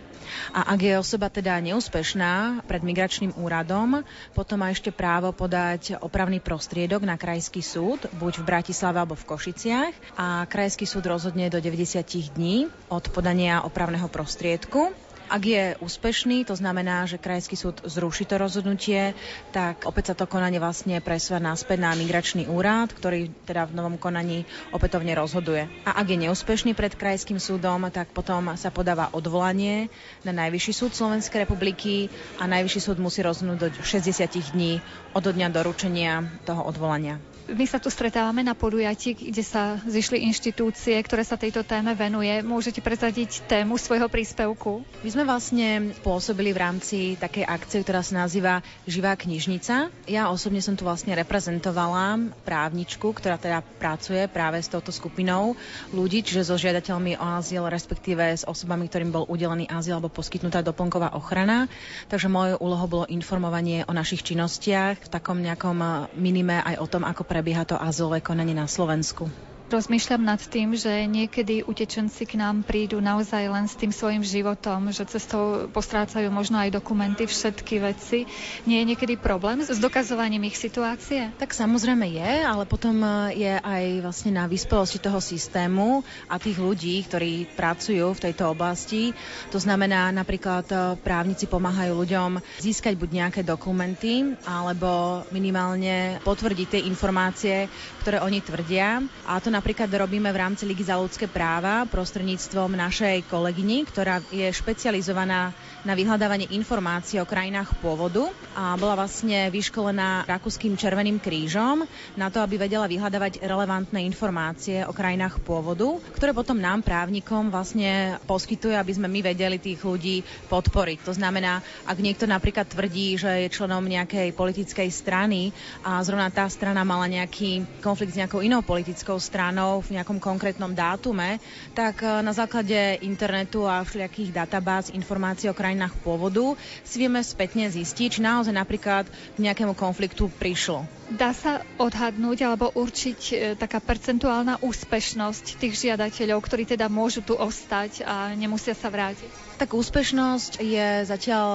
A ak je osoba teda neúspešná pred migračným úradom, potom má ešte právo podať opravný prostriedok na krajský súd, buď v Bratislave alebo v Košiciach. A krajský súd rozhodne do 90 dní od podania opravného prostriedku. Ak je úspešný, to znamená, že Krajský súd zruší to rozhodnutie, tak opäť sa to konanie vlastne presúva naspäť na migračný úrad, ktorý teda v novom konaní opätovne rozhoduje. A ak je neúspešný pred Krajským súdom, tak potom sa podáva odvolanie na Najvyšší súd Slovenskej republiky a Najvyšší súd musí rozhodnúť do 60 dní od dňa doručenia toho odvolania. My sa tu stretávame na podujatí, kde sa zišli inštitúcie, ktoré sa tejto téme venuje. Môžete prezadiť tému svojho príspevku? My sme vlastne pôsobili v rámci takej akcie, ktorá sa nazýva Živá knižnica. Ja osobne som tu vlastne reprezentovala právničku, ktorá teda pracuje práve s touto skupinou ľudí, čiže so žiadateľmi o azyl, respektíve s osobami, ktorým bol udelený azyl alebo poskytnutá doplnková ochrana. Takže mojou úlohou bolo informovanie o našich činnostiach v takom nejakom minime aj o tom, ako prebieha to azylové konanie na Slovensku. Rozmýšľam nad tým, že niekedy utečenci k nám prídu naozaj len s tým svojim životom, že cestou postrácajú možno aj dokumenty, všetky veci. Nie je niekedy problém s dokazovaním ich situácie? Tak samozrejme je, ale potom e, je aj vlastne na vyspelosti toho systému a tých ľudí, ktorí pracujú v tejto oblasti. To znamená napríklad e, právnici pomáhajú ľuďom získať buď nejaké dokumenty, alebo minimálne potvrdiť tie informácie, ktoré oni tvrdia. A to napríklad robíme v rámci Ligy za ľudské práva prostredníctvom našej kolegyni, ktorá je špecializovaná na vyhľadávanie informácií o krajinách pôvodu a bola vlastne vyškolená Rakúskym Červeným krížom na to, aby vedela vyhľadávať relevantné informácie o krajinách pôvodu, ktoré potom nám právnikom vlastne poskytuje, aby sme my vedeli tých ľudí podporiť. To znamená, ak niekto napríklad tvrdí, že je členom nejakej politickej strany a zrovna tá strana mala nejaký konflikt s nejakou inou politickou stranou, v nejakom konkrétnom dátume, tak e, na základe internetu a všelijakých databáz informácií o krajinách pôvodu si vieme spätne zistiť, či naozaj napríklad k nejakému konfliktu prišlo. Dá sa odhadnúť alebo určiť e, taká percentuálna úspešnosť tých žiadateľov, ktorí teda môžu tu ostať a nemusia sa vrátiť? Tak úspešnosť je zatiaľ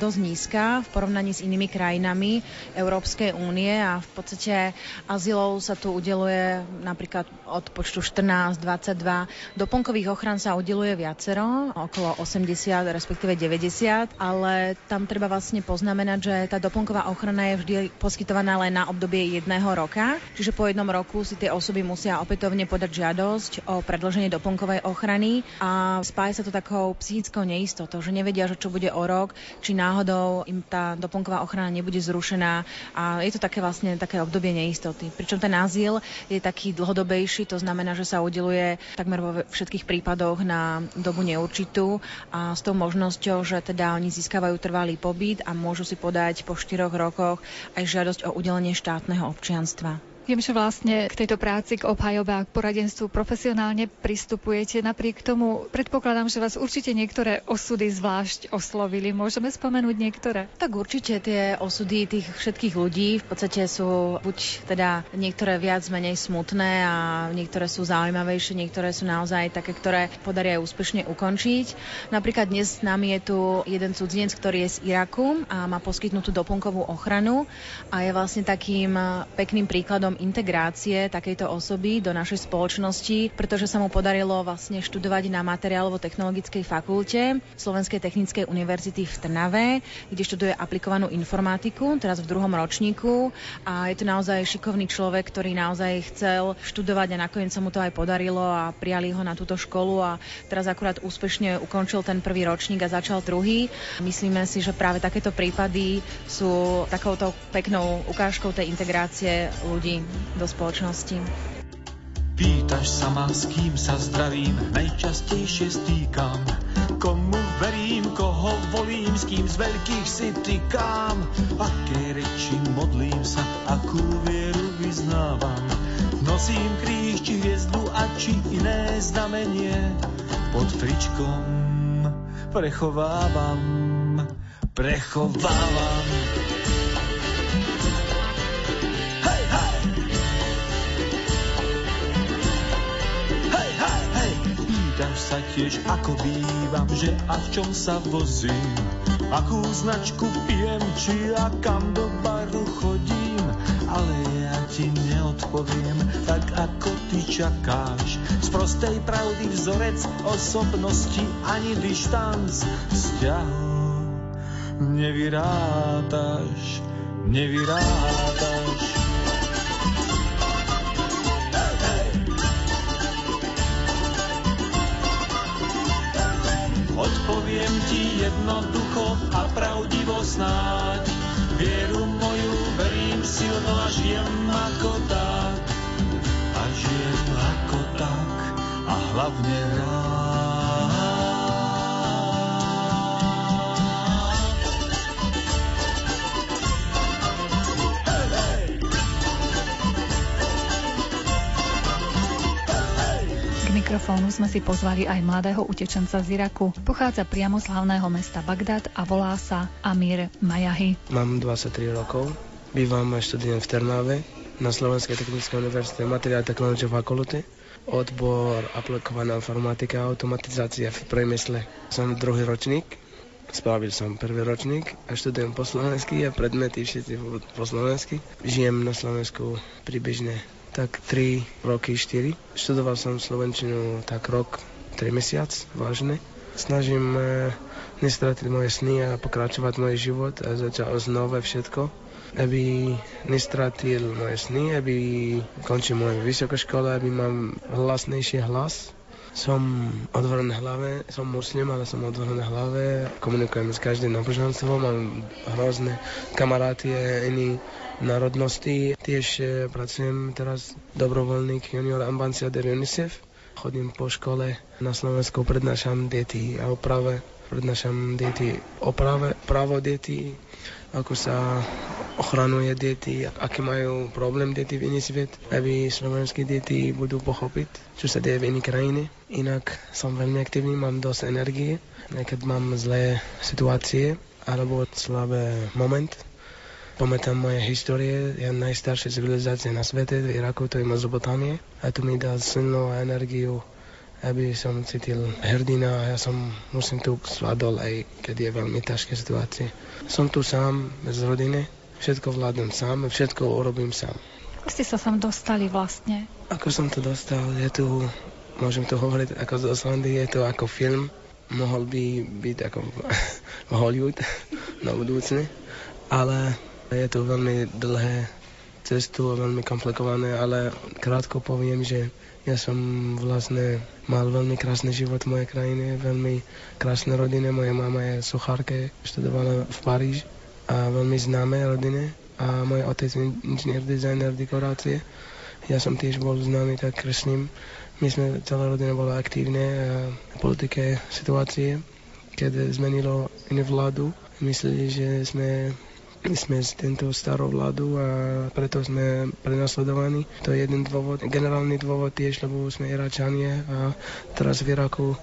dosť nízka v porovnaní s inými krajinami Európskej únie a v podstate azylov sa tu udeluje napríklad od počtu 14, 22. Doplnkových ochran sa udeluje viacero, okolo 80, respektíve 90, ale tam treba vlastne poznamenať, že tá doplnková ochrana je vždy poskytovaná len na obdobie jedného roka, čiže po jednom roku si tie osoby musia opätovne podať žiadosť o predloženie doplnkovej ochrany a spája sa to takou psychickou neistotou, že nevedia, že čo bude o rok, či náhodou im tá doplnková ochrana nebude zrušená a je to také vlastne také obdobie neistoty. Pričom ten azyl je taký dlhodobejší, to znamená, že sa udeluje takmer vo všetkých prípadoch na dobu neurčitú a s tou možnosťou, že teda oni získavajú trvalý pobyt a môžu si podať po štyroch rokoch aj žiadosť o udelenie štátneho občianstva. Viem, že vlastne k tejto práci, k obhajobe a k poradenstvu profesionálne pristupujete. Napriek tomu predpokladám, že vás určite niektoré osudy zvlášť oslovili. Môžeme spomenúť niektoré? Tak určite tie osudy tých všetkých ľudí v podstate sú buď teda niektoré viac menej smutné a niektoré sú zaujímavejšie, niektoré sú naozaj také, ktoré podaria úspešne ukončiť. Napríklad dnes s nami je tu jeden cudzinec, ktorý je z Iraku a má poskytnutú doplnkovú ochranu a je vlastne takým pekným príkladom integrácie takejto osoby do našej spoločnosti, pretože sa mu podarilo vlastne študovať na materiálovo-technologickej fakulte Slovenskej technickej univerzity v Trnave, kde študuje aplikovanú informatiku, teraz v druhom ročníku a je to naozaj šikovný človek, ktorý naozaj chcel študovať a nakoniec sa mu to aj podarilo a prijali ho na túto školu a teraz akurát úspešne ukončil ten prvý ročník a začal druhý. Myslíme si, že práve takéto prípady sú takouto peknou ukážkou tej integrácie ľudí do spoločnosti. Pýtaš sa ma, s kým sa zdravím, najčastejšie stýkam. Komu verím, koho volím, s kým z veľkých si tykám. Aké reči modlím sa, akú vieru vyznávam. Nosím kríž, či hviezdu a či iné znamenie. Pod fričkom prechovávam, prechovávam. Sa tiež ako bývam, že a v čom sa vozím, akú značku pijem, či a kam do baru chodím, ale ja ti neodpoviem, tak ako ty čakáš. Z prostej pravdy vzorec osobnosti ani dištanc vzťahu nevyrátaš, nevyrátaš. Odpoviem ti jednoducho a pravdivo snáď. Vieru moju verím silno a žijem ako tak. A žijem ako tak a hlavne rád. Mikrofónu sme si pozvali aj mladého utečenca z Iraku. Pochádza priamo z hlavného mesta Bagdad a volá sa Amir Majahy. Mám 23 rokov, bývam študujem v Trnave na Slovenskej technickej univerzite materiál technologie fakulty odbor aplikovaná informatika a automatizácia v priemysle. Som druhý ročník, spravil som prvý ročník a študujem po slovensky a predmety všetci po slovensky. Žijem na Slovensku približne tak 3 roky, 4. Študoval som Slovenčinu tak rok, 3 mesiac, vážne. Snažím e, nestratiť moje sny a pokračovať môj život a začať znova všetko aby nestratil moje sny, aby končil moju vysokú školu, aby mám hlasnejší hlas. Som otvorený hlave, som muslim, ale som otvorený hlave, komunikujem s každým náboženstvom, mám hrozné kamaráty iní národnosti. Tiež e, pracujem teraz dobrovoľník junior ambassador UNICEF. Chodím po škole na Slovensku, prednášam deti a oprave. Prednášam deti oprave, právo deti, ako sa ochranuje deti, aký majú problém deti v iný svet, aby slovenské deti budú pochopiť, čo sa deje v inej krajine. Inak som veľmi aktívny, mám dosť energie, keď mám zlé situácie alebo slabé moment, Pamätám moje histórie, je najstaršia civilizácia na svete, v Iraku, to je Mezopotámie. A to mi dal silnú energiu, aby som cítil hrdina a ja som musím tu zvládol aj keď je veľmi ťažké situácie. Som tu sám, bez rodiny, všetko vládnem sám, všetko urobím sám. Ako ste sa sem dostali vlastne? Ako som to dostal, je tu, môžem to hovoriť ako z Oslandy, je to ako film, mohol by byť ako Hollywood na budúcne, ale je to veľmi dlhé cestu a veľmi komplikované, ale krátko poviem, že ja som vlastne mal veľmi krásny život v mojej krajine, veľmi krásne rodine. Moja mama je sochárke, študovala v Paríži a veľmi známe rodine. A môj otec je inžinier, dizajner, dekorácie. Ja som tiež bol známy tak kresným. My sme, celá rodina bola aktívne v politike situácie, keď zmenilo inú vládu. Mysleli, že sme sme z tento starú vládu a preto sme prenasledovaní. To je jeden dôvod. Generálny dôvod tiež, lebo sme Iračania a teraz v Iraku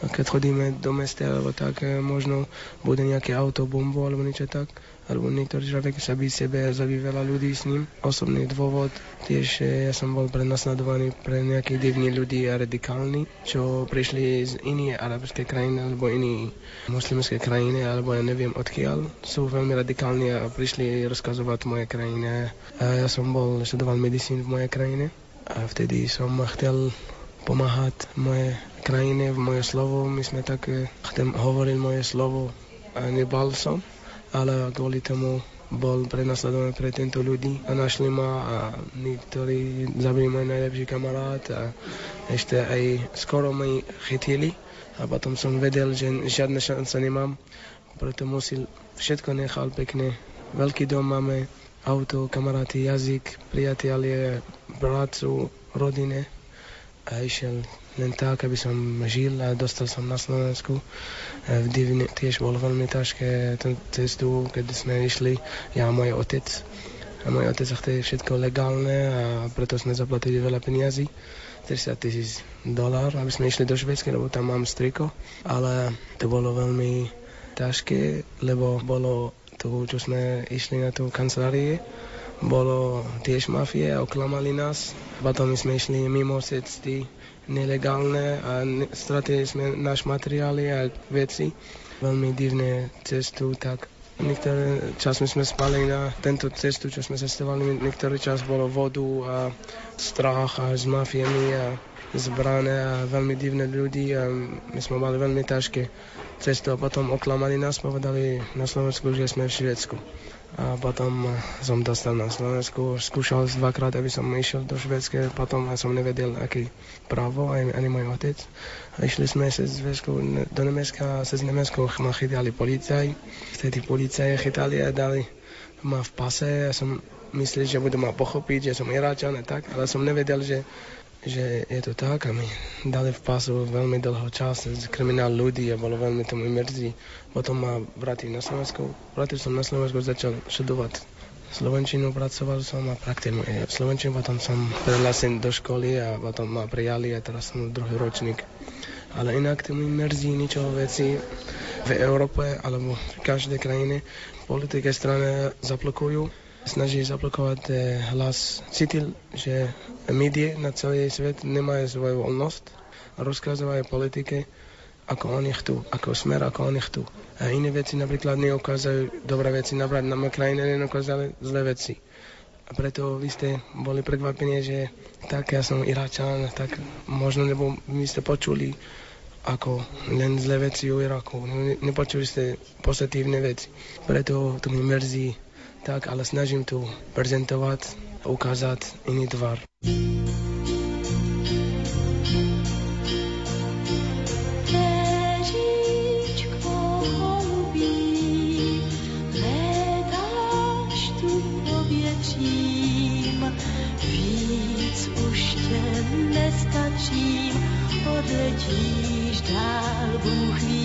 keď chodíme do mesta alebo tak, možno bude nejaké auto, bombo alebo niečo tak alebo niektorý človek sa by sebe zabí veľa ľudí s ním. Osobný dôvod tiež ja som bol prenasledovaný pre nejakých divní ľudí a radikálni, čo prišli z iných arabskej krajiny alebo iní muslimské krajiny, alebo ja neviem odkiaľ. Sú veľmi radikálni a prišli rozkazovať moje krajine. A ja som bol, študoval medicín v mojej krajine a vtedy som chcel pomáhať moje krajine, v moje slovo. My sme tak, chcem hovoriť moje slovo a nebal som ale kvôli tomu bol prenasledovaný pre tento ľudí a našli ma a niektorí zabili môj najlepší kamarát a ešte aj skoro ma chytili a potom som vedel, že žiadne šance nemám, preto musel všetko nechal pekne. Veľký dom máme, auto, kamaráty, jazyk, priatelie, bratcu, rodine a išiel len tak, aby som žil a dostal som na Slovensku. V Divine tiež bolo veľmi ťažké tú cestu, keď sme išli, ja a môj otec. A môj otec chce všetko legálne a preto sme zaplatili veľa peniazy. 30 tisíc dolár, aby sme išli do Švedska, lebo tam mám striko. Ale to bolo veľmi ťažké, lebo bolo to, čo sme išli na tú kancelárie, bolo tiež mafie a oklamali nás. Potom sme išli mimo cesty nelegálne a stratili sme náš materiály a veci. Veľmi divné cestu, tak. Niektorý čas my sme spali na tento cestu, čo sme cestovali, niektorý čas bolo vodu a strach a s mafiami a zbrané a veľmi divné ľudí a my sme mali veľmi ťažké cestu a potom oklamali nás, povedali na Slovensku, že sme v Švedsku a potom som dostal na Slovensku. Skúšal dvakrát, aby som išiel do Švedska, potom som nevedel, aký právo, ani, ani môj otec. A išli sme sa z Švedsku do Nemecka cez Nemecko ma chytali policaj. Vtedy policaje chytali a dali ma v pase. Ja som myslel, že budú ma pochopiť, že som Iráčan a tak, ale som nevedel, že že je to tak a my dali v pásu veľmi dlho čas kriminál ľudí a bolo veľmi tomu mrzí. Potom ma vrátil na Slovensku. Vrátil som na Slovensku, začal študovať Slovenčinu, pracoval som a praktikujem Slovenčinu, potom som prihlásil do školy a potom ma prijali a teraz som druhý ročník. Ale inak to mi mrzí niečo veci v Európe alebo v každej krajine. Politické strany zablokujú snaží zablokovať eh, hlas. Cítil, že médiá na celý svet nemajú svoju voľnosť a rozkazovajú politike, ako oni chcú, ako smer, ako oni chcú. A iné veci napríklad neukázajú dobré veci, napríklad na mojej krajine neukázali zlé veci. A preto vy ste boli prekvapení, že tak ja som Iráčan, tak možno nebo vy ste počuli ako len zlé veci o Iraku. Nepočuli ste pozitívne veci. Preto to mi mrzí, tak, ale snažím tu prezentovať, ukázať iný tvar. nestačím, odletíš dál, Bůh ví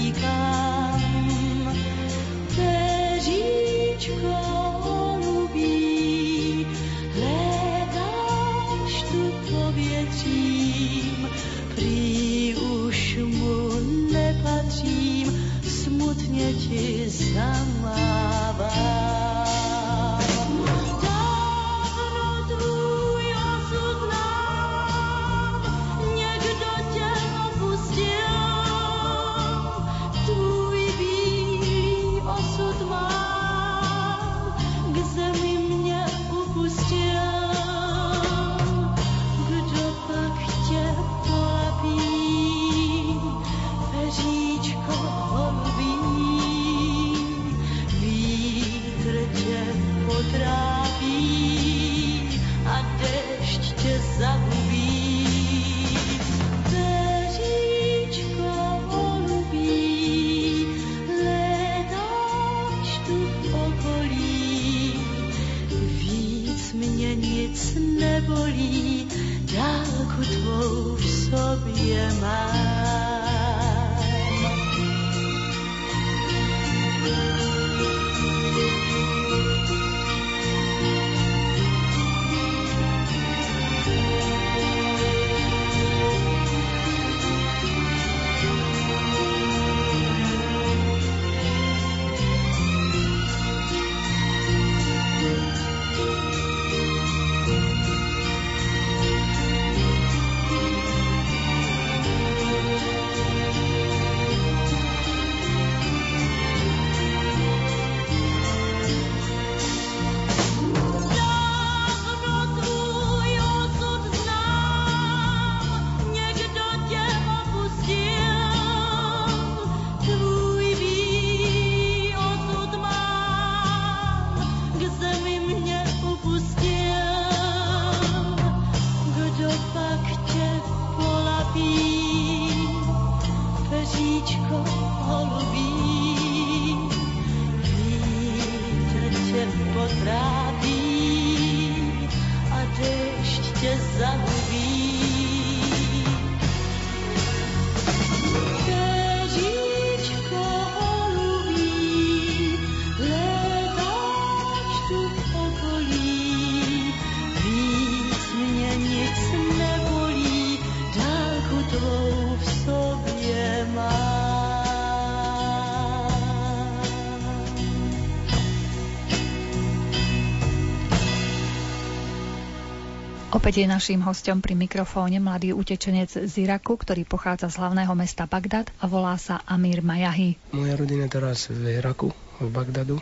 Opäť je naším hostom pri mikrofóne mladý utečenec z Iraku, ktorý pochádza z hlavného mesta Bagdad a volá sa Amir Majahi. Moja rodina teraz v Iraku, v Bagdadu,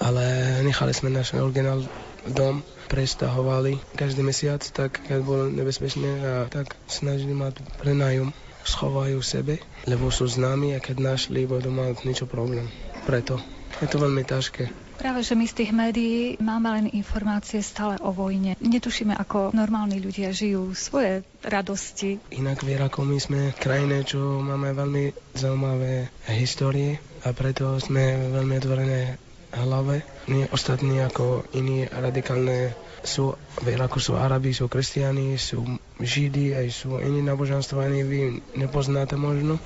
ale nechali sme náš originál dom, prestahovali každý mesiac, tak keď bolo nebezpečné tak snažili mať prenájom schovajú sebe, lebo sú známi a keď našli, budú mať niečo problém. Preto je to veľmi ťažké. Práve, že my z tých médií máme len informácie stále o vojne. Netušíme, ako normálni ľudia žijú svoje radosti. Inak v Iraku my sme krajine, čo máme veľmi zaujímavé histórie a preto sme veľmi otvorené hlave. Nie ostatní ako iní radikálne sú, Iraku sú Arabi, sú kresťani, sú Židi, aj sú iní náboženstva, ani vy nepoznáte možno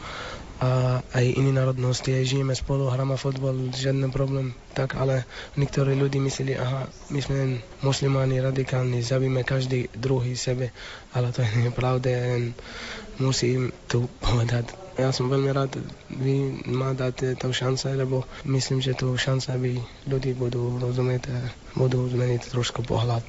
a aj iné národnosti, aj žijeme spolu, hráme fotbal, žiadny problém. Tak, ale niektorí ľudí mysleli, aha, my sme muslimáni radikálni, zabíme každý druhý sebe, ale to je pravda, len musím tu povedať. Ja som veľmi rád, vy ma dáte tú šancu, lebo myslím, že tu šanca, aby ľudí budú rozumieť budú zmeniť trošku pohľad.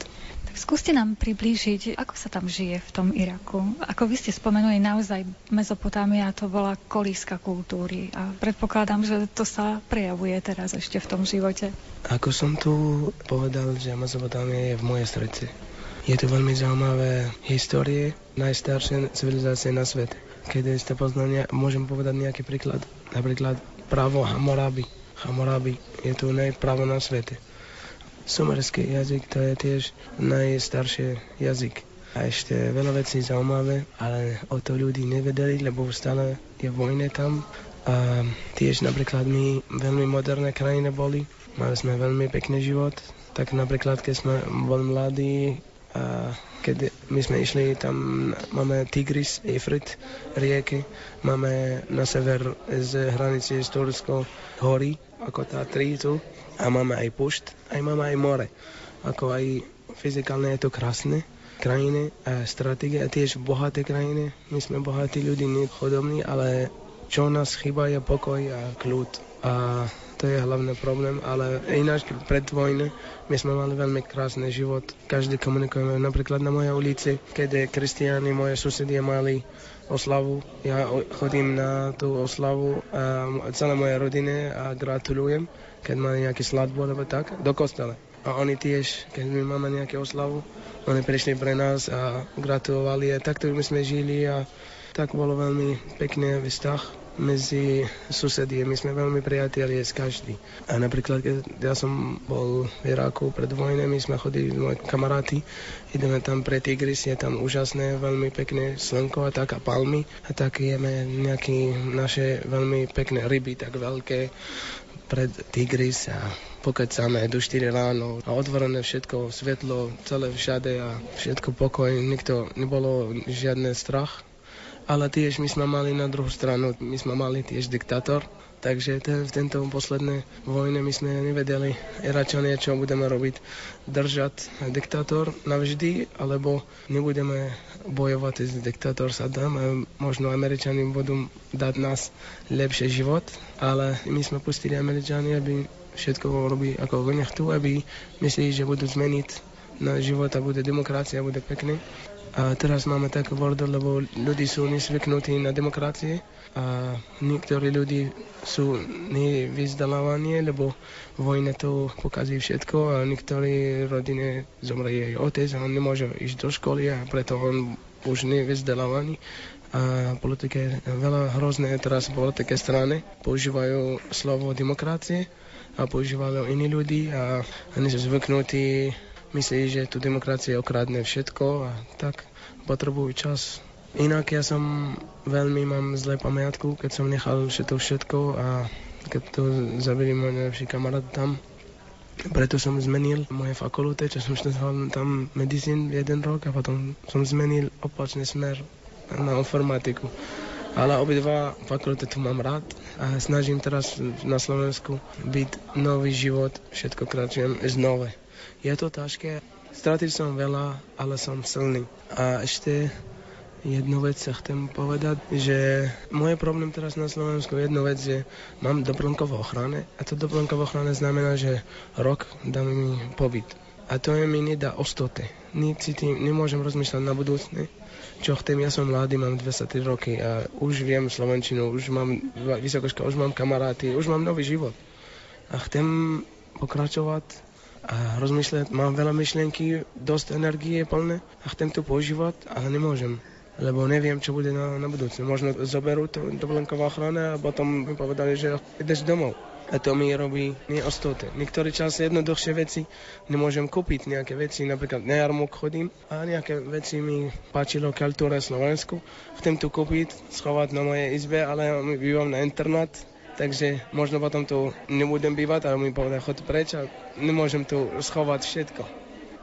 Tak skúste nám priblížiť, ako sa tam žije v tom Iraku. Ako vy ste spomenuli, naozaj Mezopotámia to bola kolíska kultúry a predpokladám, že to sa prejavuje teraz ešte v tom živote. Ako som tu povedal, že Mezopotámia je v moje srdci. Je to veľmi zaujímavé histórie, najstaršie civilizácie na svete. Keď ste poznania, môžem povedať nejaký príklad. Napríklad právo Hammurabi. Hammurabi je tu najpravo na svete. Sumerský jazyk to je tiež najstarší jazyk. A ešte veľa vecí zaujímavé, ale o to ľudí nevedeli, lebo stále je vojne tam. A tiež napríklad my veľmi moderné krajiny boli, mali sme veľmi pekný život. Tak napríklad, keď sme boli mladí, a keď my sme išli, tam máme Tigris, Ifrit, rieky, máme na sever z hranice s Turskou hory, ako tá tu, a máme aj pušť, aj máme aj more. Ako aj fyzikálne je to krásne krajiny a stratégie a tiež bohaté krajiny. My sme bohatí ľudí, nie chodobní, ale čo nás chýba je pokoj a kľud. A to je hlavný problém, ale ináč pred vojne my sme mali veľmi krásny život. Každý komunikujeme. Napríklad na mojej ulici, keď kristiáni, moje susedie mali oslavu, ja chodím na tú oslavu a celé moje rodine a gratulujem keď mali nejaký sladbu alebo tak, do kostela. A oni tiež, keď my máme nejaké oslavu, oni prišli pre nás a gratulovali a takto my sme žili a tak bolo veľmi pekný vzťah medzi susedie. My sme veľmi priatelia s každý. A napríklad, keď ja som bol v Iraku pred vojnou, my sme chodili, moji kamaráti, ideme tam pre Tigris, je tam úžasné, veľmi pekné slnko a tak a palmy. A tak jeme nejaké naše veľmi pekné ryby, tak veľké pred Tigris a pokecáme do 4 ráno a otvorené všetko, svetlo, celé všade a všetko pokoj, nikto, nebolo žiadny strach. Ale tiež my sme mali na druhú stranu, my sme mali tiež diktátor, takže ten, v tento posledné vojne my sme nevedeli Iračania, čo budeme robiť. Držať diktátor navždy, alebo nebudeme bojovať s diktátor Saddam možno Američani budú dať nás lepší život ale my sme pustili Američani, aby všetko robí ako oni chcú, aby mysleli, že budú zmeniť na život a bude demokracia, bude pekný. A teraz máme taký bordel, lebo ľudí sú nesvyknutí na demokracie a niektorí ľudí sú nevyzdelávaní, lebo vojna to pokazí všetko a zomrie aj otec a on nemôže ísť do školy a preto on už nevyzdelávaný. A politike veľa hrozné teraz politike strany používajú slovo demokracie a používajú iní ľudí a oni sú zvyknutí myslí, že tu demokracia okradne všetko a tak potrebujú čas Inak ja som veľmi mám zlé pamiatku, keď som nechal všetko všetko a keď to zabili môj najlepší kamarát tam. Preto som zmenil moje fakulte, čo som študoval tam medicín jeden rok a potom som zmenil opačný smer na informatiku. Ale obidva fakulty tu mám rád a snažím teraz na Slovensku byť nový život, všetko kračujem znova. Je to ťažké, stratil som veľa, ale som silný. A ešte jednu vec sa chcem povedať, že môj problém teraz na Slovensku je jednu vec, že mám doplnkovú ochranu a to doplnková ochrana znamená, že rok dá mi pobyt. A to je mi nedá si tým nemôžem rozmýšľať na budúcne čo chcem, ja som mladý, mám 23 roky a už viem Slovenčinu, už mám vysokoška, už mám kamaráty, už mám nový život. A chcem pokračovať a rozmýšľať, mám veľa myšlienky, dosť energie plné a chcem to používať, ale nemôžem lebo neviem, čo bude na, na budúce. Možno zoberú to dovolenková ochrana a potom mi povedali, že ideš domov. A to mi robí neostote. Niektorý čas jednoduchšie veci nemôžem kúpiť nejaké veci, napríklad na jarmok chodím a nejaké veci mi páčilo kultúre Slovensku. Chcem tu kúpiť, schovať na mojej izbe, ale bývam na internát, takže možno potom tu nebudem bývať, ale mi povedal, chod preč a nemôžem tu schovať všetko.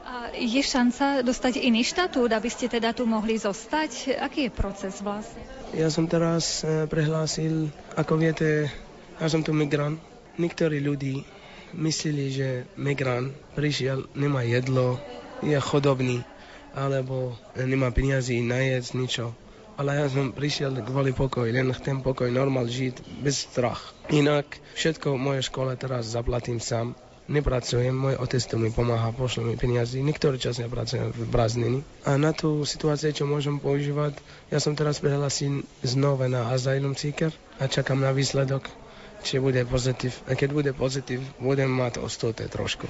A je šanca dostať iný štatút, aby ste teda tu mohli zostať? Aký je proces vlastne? Ja som teraz eh, prehlásil, ako viete, ja som tu migrant, Niektorí ľudí mysleli, že migrant prišiel, nemá jedlo, je chodobný, alebo nemá peniazy na jesť, ničo. Ale ja som prišiel kvôli pokoj, len chcem pokoj, normál žiť, bez strach. Inak všetko v mojej škole teraz zaplatím sám. Nepracujem, môj otec to mi pomáha, pošle mi peniazy. Niektorý čas ja pracujem v Braznini. A na tú situáciu, čo môžem používať, ja som teraz prihlásil znova na Asylum Seeker a čakám na výsledok či bude pozitív. A keď bude pozitív, budem mať ostote trošku.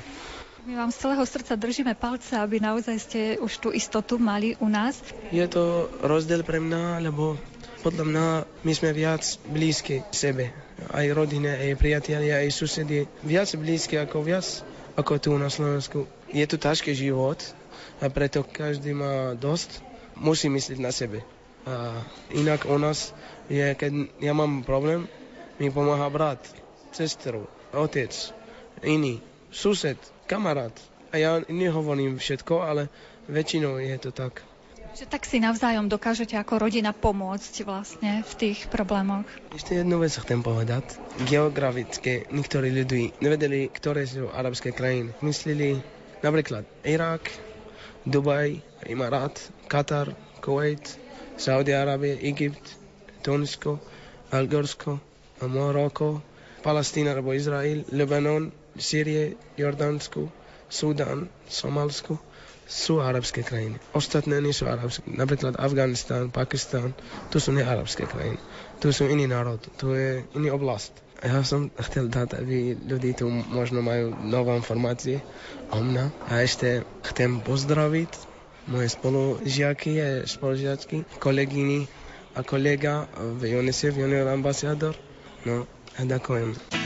My vám z celého srdca držíme palce, aby naozaj ste už tú istotu mali u nás. Je to rozdiel pre mňa, lebo podľa mňa my sme viac blízki sebe. Aj rodine, aj priatelia, aj susedi. Viac blízki ako viac ako tu na Slovensku. Je tu ťažký život a preto každý má dosť. Musí myslieť na sebe. A inak u nás je, keď ja mám problém, mi pomáha brat, sestru, otec, iný, sused, kamarát. A ja nehovorím všetko, ale väčšinou je to tak. Že tak si navzájom dokážete ako rodina pomôcť vlastne v tých problémoch. Ešte jednu vec chcem povedať. Geografické niektorí ľudí nevedeli, ktoré sú arabské krajiny. Mysleli napríklad Irak, Dubaj, Imarát, Katar, Kuwait, Saudi Arábie, Egypt, Tunisko, Algorsko, Maroko, Palestína alebo Izrael, Libanon, Sýrie, Jordánsku, Sudán, Somalsku sú arabské krajiny. Ostatné nie sú arabské. Napríklad Afganistán, Pakistán, to sú nearabské krajiny. Tu sú iný národ, tu je iný oblast. Ja som chcel dať, aby ľudí tu možno majú nové informácie o mňa. A ešte chcem pozdraviť moje spolužiaky spolužiačky, kolegyny a kolega v UNICEF, Junior Ambassador, No, ďakujem.